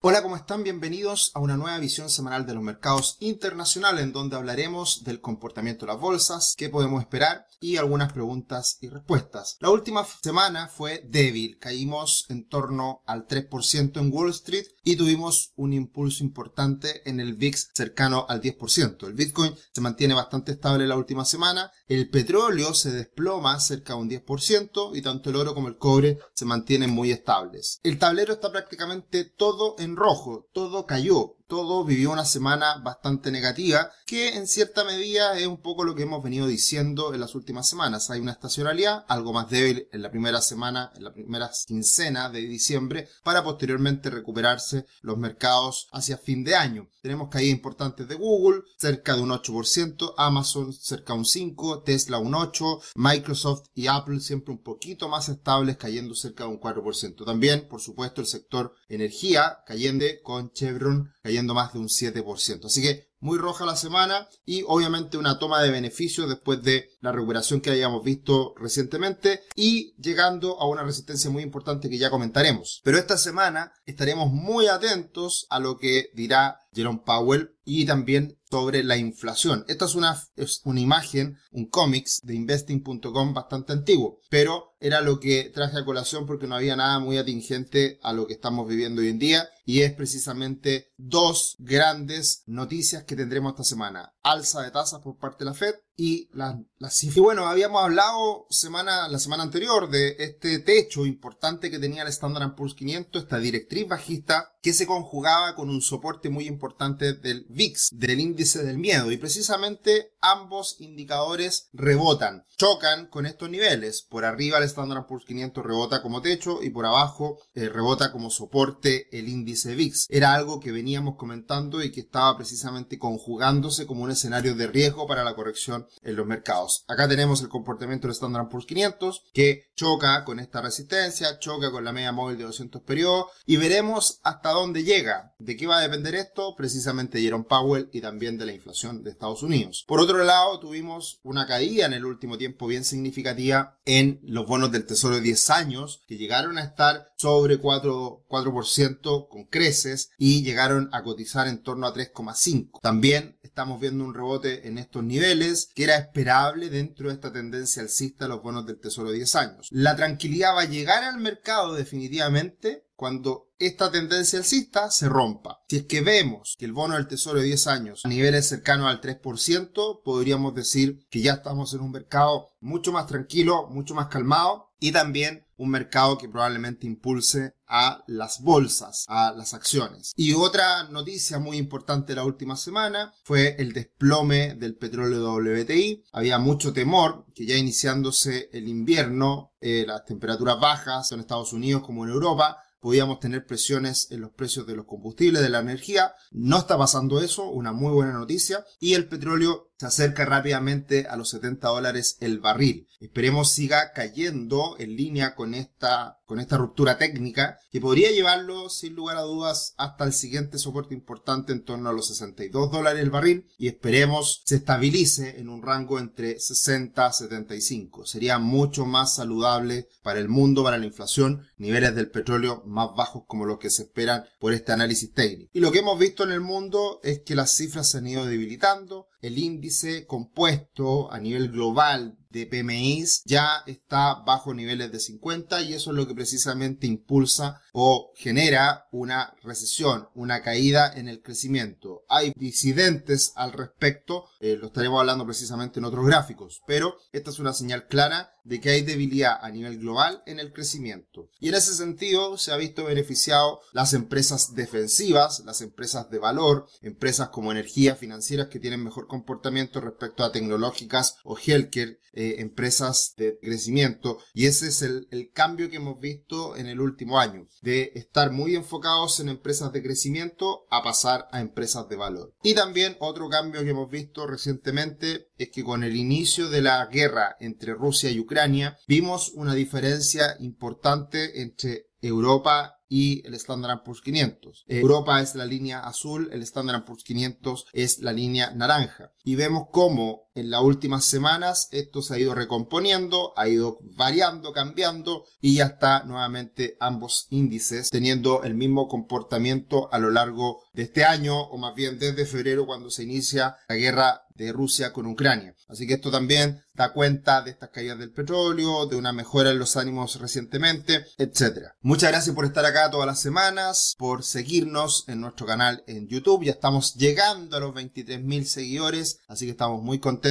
Hola, ¿cómo están? Bienvenidos a una nueva visión semanal de los mercados internacionales en donde hablaremos del comportamiento de las bolsas, qué podemos esperar y algunas preguntas y respuestas. La última semana fue débil, caímos en torno al 3% en Wall Street y tuvimos un impulso importante en el VIX cercano al 10%. El Bitcoin se mantiene bastante estable la última semana, el petróleo se desploma cerca de un 10% y tanto el oro como el cobre se mantienen muy estables. El tablero está prácticamente todo en rojo, todo cayó, todo vivió una semana bastante negativa, que en cierta medida es un poco lo que hemos venido diciendo en las últimas semanas. Hay una estacionalidad, algo más débil en la primera semana, en la primera quincena de diciembre, para posteriormente recuperarse los mercados hacia fin de año. Tenemos caídas importantes de Google, cerca de un 8%, Amazon cerca de un 5%, Tesla un 8%, Microsoft y Apple siempre un poquito más estables, cayendo cerca de un 4%. También, por supuesto, el sector energía, cayendo con Chevron cayendo más de un 7%. Así que muy roja la semana y obviamente una toma de beneficios después de la recuperación que hayamos visto recientemente y llegando a una resistencia muy importante que ya comentaremos. Pero esta semana estaremos muy atentos a lo que dirá Jerome Powell y también sobre la inflación. Esta es una, es una imagen, un cómics de investing.com bastante antiguo, pero era lo que traje a colación porque no había nada muy atingente a lo que estamos viviendo hoy en día y es precisamente dos grandes noticias que tendremos esta semana. Alza de tasas por parte de la Fed y las la cifras. Y bueno, habíamos hablado semana, la semana anterior de este techo importante que tenía el Standard Poor's 500, esta directriz bajista que se conjugaba con un soporte muy importante del VIX, del índice del miedo. Y precisamente ambos indicadores rebotan, chocan con estos niveles. Por arriba Standard Poor's 500 rebota como techo y por abajo eh, rebota como soporte el índice VIX. Era algo que veníamos comentando y que estaba precisamente conjugándose como un escenario de riesgo para la corrección en los mercados. Acá tenemos el comportamiento del Standard Poor's 500 que choca con esta resistencia, choca con la media móvil de 200 periodos y veremos hasta dónde llega. ¿De qué va a depender esto? Precisamente Jerome Powell y también de la inflación de Estados Unidos. Por otro lado, tuvimos una caída en el último tiempo bien significativa en los bonos del Tesoro de 10 años que llegaron a estar sobre 4, 4% con creces y llegaron a cotizar en torno a 3,5. También estamos viendo un rebote en estos niveles que era esperable dentro de esta tendencia alcista de los bonos del Tesoro de 10 años. La tranquilidad va a llegar al mercado definitivamente cuando esta tendencia alcista se rompa. Si es que vemos que el bono del tesoro de 10 años a niveles cercanos al 3%, podríamos decir que ya estamos en un mercado mucho más tranquilo, mucho más calmado y también un mercado que probablemente impulse a las bolsas, a las acciones. Y otra noticia muy importante la última semana fue el desplome del petróleo WTI. Había mucho temor que ya iniciándose el invierno, eh, las temperaturas bajas en Estados Unidos como en Europa, podíamos tener presiones en los precios de los combustibles, de la energía. No está pasando eso, una muy buena noticia. Y el petróleo se acerca rápidamente a los 70 dólares el barril. Esperemos siga cayendo en línea con esta, con esta ruptura técnica que podría llevarlo sin lugar a dudas hasta el siguiente soporte importante en torno a los 62 dólares el barril y esperemos se estabilice en un rango entre 60 a 75. Sería mucho más saludable para el mundo, para la inflación, niveles del petróleo más bajos como los que se esperan por este análisis técnico. Y lo que hemos visto en el mundo es que las cifras se han ido debilitando, el índice compuesto a nivel global de PMIs ya está bajo niveles de 50 y eso es lo que precisamente impulsa o genera una recesión, una caída en el crecimiento. Hay disidentes al respecto, eh, lo estaremos hablando precisamente en otros gráficos, pero esta es una señal clara de que hay debilidad a nivel global en el crecimiento. Y en ese sentido se ha visto beneficiado las empresas defensivas, las empresas de valor, empresas como energía financieras que tienen mejor comportamiento respecto a tecnológicas o healthcare, eh, empresas de crecimiento. Y ese es el, el cambio que hemos visto en el último año, de estar muy enfocados en empresas de crecimiento a pasar a empresas de valor. Y también otro cambio que hemos visto recientemente es que con el inicio de la guerra entre Rusia y Ucrania, vimos una diferencia importante entre Europa y el Standard Poor's 500. Europa es la línea azul, el Standard Poor's 500 es la línea naranja. Y vemos cómo en las últimas semanas esto se ha ido recomponiendo, ha ido variando, cambiando y ya está nuevamente ambos índices teniendo el mismo comportamiento a lo largo de este año o más bien desde febrero cuando se inicia la guerra de Rusia con Ucrania. Así que esto también da cuenta de estas caídas del petróleo, de una mejora en los ánimos recientemente, etc. Muchas gracias por estar acá todas las semanas, por seguirnos en nuestro canal en YouTube. Ya estamos llegando a los 23.000 seguidores, así que estamos muy contentos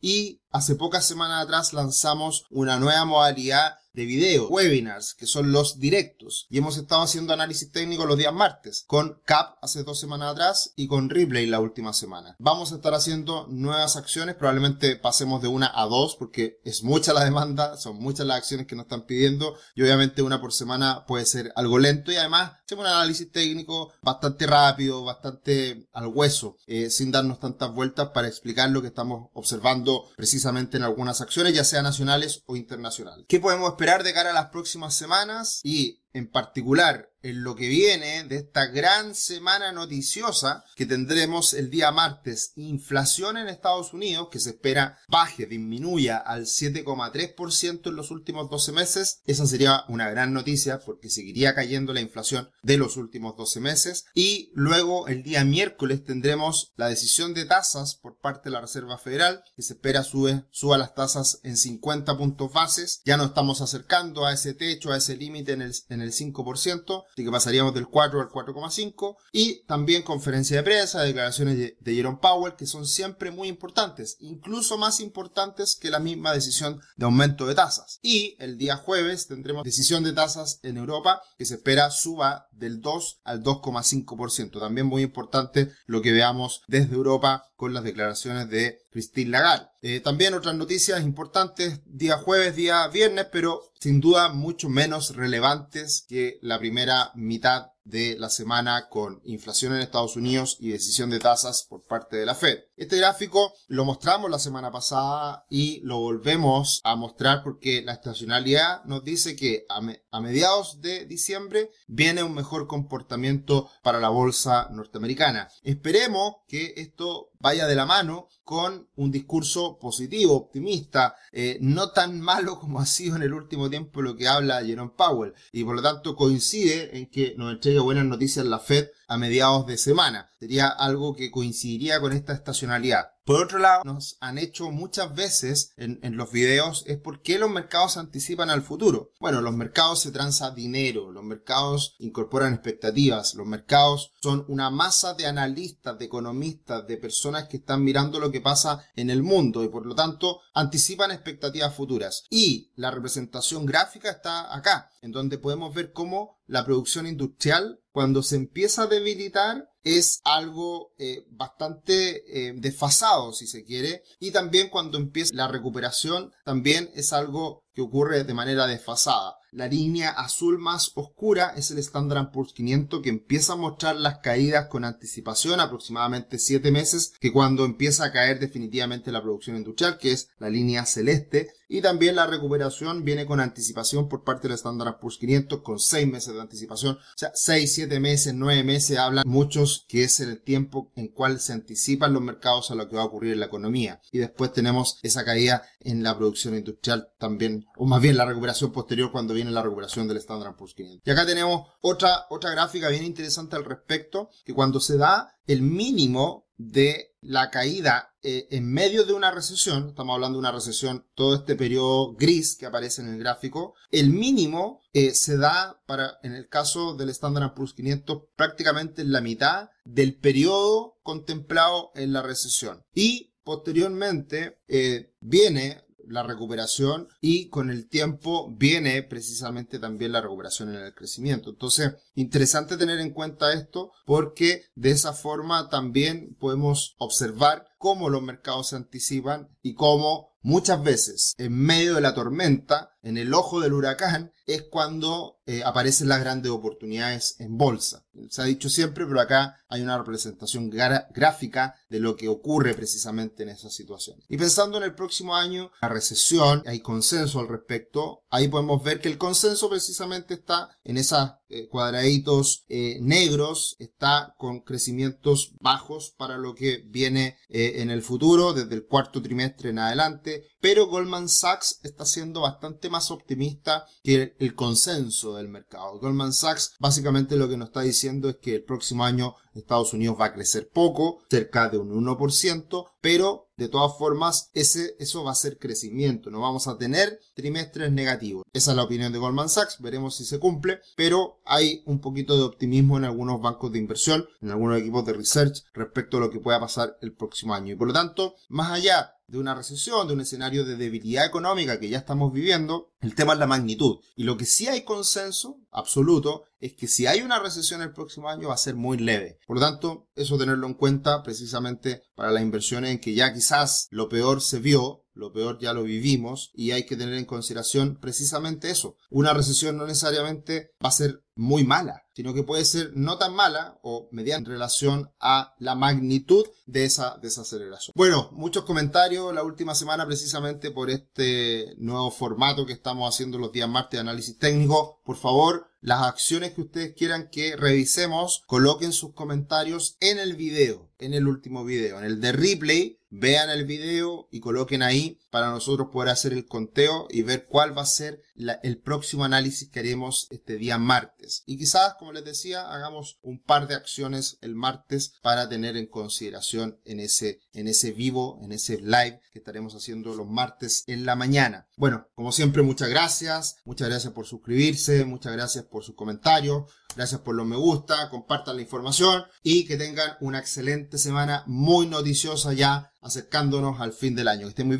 y hace pocas semanas atrás lanzamos una nueva modalidad de video, webinars, que son los directos. Y hemos estado haciendo análisis técnico los días martes, con CAP hace dos semanas atrás y con Replay la última semana. Vamos a estar haciendo nuevas acciones, probablemente pasemos de una a dos, porque es mucha la demanda, son muchas las acciones que nos están pidiendo, y obviamente una por semana puede ser algo lento, y además hacemos un análisis técnico bastante rápido, bastante al hueso, eh, sin darnos tantas vueltas para explicar lo que estamos observando precisamente en algunas acciones, ya sea nacionales o internacionales. ¿Qué podemos esperar? de cara a las próximas semanas y en particular en lo que viene de esta gran semana noticiosa que tendremos el día martes. Inflación en Estados Unidos que se espera baje, disminuya al 7,3% en los últimos 12 meses. Esa sería una gran noticia porque seguiría cayendo la inflación de los últimos 12 meses. Y luego el día miércoles tendremos la decisión de tasas por parte de la Reserva Federal que se espera sube, suba las tasas en 50 puntos bases. Ya no estamos acercando a ese techo, a ese límite en el, en el 5% así que pasaríamos del 4 al 4,5 y también conferencia de prensa, declaraciones de, Jerome Powell que son siempre muy importantes, incluso más importantes que la misma decisión de aumento de tasas. Y el día jueves tendremos decisión de tasas en Europa que se espera suba del 2 al 2,5%. También muy importante lo que veamos desde Europa con las declaraciones de Christine Lagarde. Eh, también otras noticias importantes día jueves, día viernes, pero sin duda mucho menos relevantes que la primera mitad de la semana con inflación en Estados Unidos y decisión de tasas por parte de la Fed. Este gráfico lo mostramos la semana pasada y lo volvemos a mostrar porque la estacionalidad nos dice que a, mediados de diciembre viene un mejor comportamiento para la bolsa norteamericana. Esperemos que esto vaya de la mano con un discurso positivo, optimista, eh, no tan malo como ha sido en el último tiempo lo que habla Jerome Powell y por lo tanto coincide en que nos buenas noticias la Fed a mediados de semana. Sería algo que coincidiría con esta estacionalidad. Por otro lado, nos han hecho muchas veces en, los videos es por qué los mercados anticipan al futuro. Bueno, los mercados se transa dinero, los mercados incorporan expectativas, los mercados son una masa de analistas, de economistas, de personas que están mirando lo que pasa en el mundo y por lo tanto anticipan expectativas futuras. Y la representación gráfica está acá, en donde podemos ver cómo la producción industrial cuando se empieza a debilitar es algo eh, bastante eh, desfasado, si se quiere, y también cuando empieza la recuperación, también es algo que ocurre de manera desfasada. La línea azul más oscura es el Standard Poor's 500 que empieza a mostrar las caídas con anticipación, aproximadamente 7 meses, que cuando empieza a caer definitivamente la producción industrial, que es la línea celeste, y también la recuperación viene con anticipación por parte del Standard Poor's 500 con 6 meses de anticipación, o sea, 6, 7 meses, 9 meses, hablan muchos que es el tiempo en cual se anticipan los mercados a lo que va a ocurrir en la economía. Y después tenemos esa caída en la producción industrial también, o más bien la recuperación posterior cuando viene la recuperación del Standard Poor's 500. Y acá tenemos otra, otra gráfica bien interesante al respecto, que cuando se da el mínimo de la caída eh, en medio de una recesión, estamos hablando de una recesión, todo este periodo gris que aparece en el gráfico, el mínimo eh, se da para, en el caso del Standard Poor's 500, prácticamente en la mitad del periodo contemplado en la recesión. Y posteriormente eh, viene la recuperación y con el tiempo viene precisamente también la recuperación en el crecimiento. Entonces, interesante tener en cuenta esto porque de esa forma también podemos observar cómo los mercados se anticipan y cómo muchas veces en medio de la tormenta en el ojo del huracán es cuando eh, aparecen las grandes oportunidades en bolsa. Se ha dicho siempre, pero acá hay una representación gráfica de lo que ocurre precisamente en esa situación. Y pensando en el próximo año, la recesión, hay consenso al respecto, ahí podemos ver que el consenso precisamente está en esos eh, cuadraditos eh, negros, está con crecimientos bajos para lo que viene en el futuro, desde el cuarto trimestre en adelante, pero Goldman Sachs está siendo bastante más optimista que el consenso del mercado. Goldman Sachs básicamente lo que nos está diciendo es que el próximo año Estados Unidos va a crecer poco, cerca de un 1%, pero de todas formas ese, eso va a ser crecimiento, no vamos a tener trimestres negativos. Esa es la opinión de Goldman Sachs, veremos si se cumple, pero hay un poquito de optimismo en algunos bancos de inversión, en algunos equipos de research respecto a lo que pueda pasar el próximo año. Y por lo tanto, más allá de una recesión, de un escenario de debilidad económica que ya estamos viviendo, el tema es la magnitud. Y lo que sí hay consenso absoluto es que si hay una recesión el próximo año va a ser muy leve. Por lo tanto, eso tenerlo en cuenta precisamente para las inversiones en que ya quizás lo peor se vio, lo peor ya lo vivimos y hay que tener en consideración precisamente eso. Una recesión no necesariamente va a ser muy mala, sino que puede ser no tan mala o mediante relación a la magnitud de esa desaceleración. Bueno, muchos comentarios la última semana precisamente por este nuevo formato que estamos haciendo los días martes de análisis técnico. Por favor, las acciones que ustedes quieran que revisemos, coloquen sus comentarios en el video, en el último video, en el de replay vean el video y coloquen ahí para nosotros poder hacer el conteo y ver cuál va a ser el próximo análisis que haremos este día martes. Y quizás, como les decía, hagamos un par de acciones el martes para tener en consideración en ese, en ese vivo, en ese live que estaremos haciendo los martes en la mañana. Bueno, como siempre, muchas gracias. Muchas gracias por suscribirse, muchas gracias por sus comentarios. Gracias por los me gusta, compartan la información y que tengan una excelente semana muy noticiosa ya acercándonos al fin del año. Que estén muy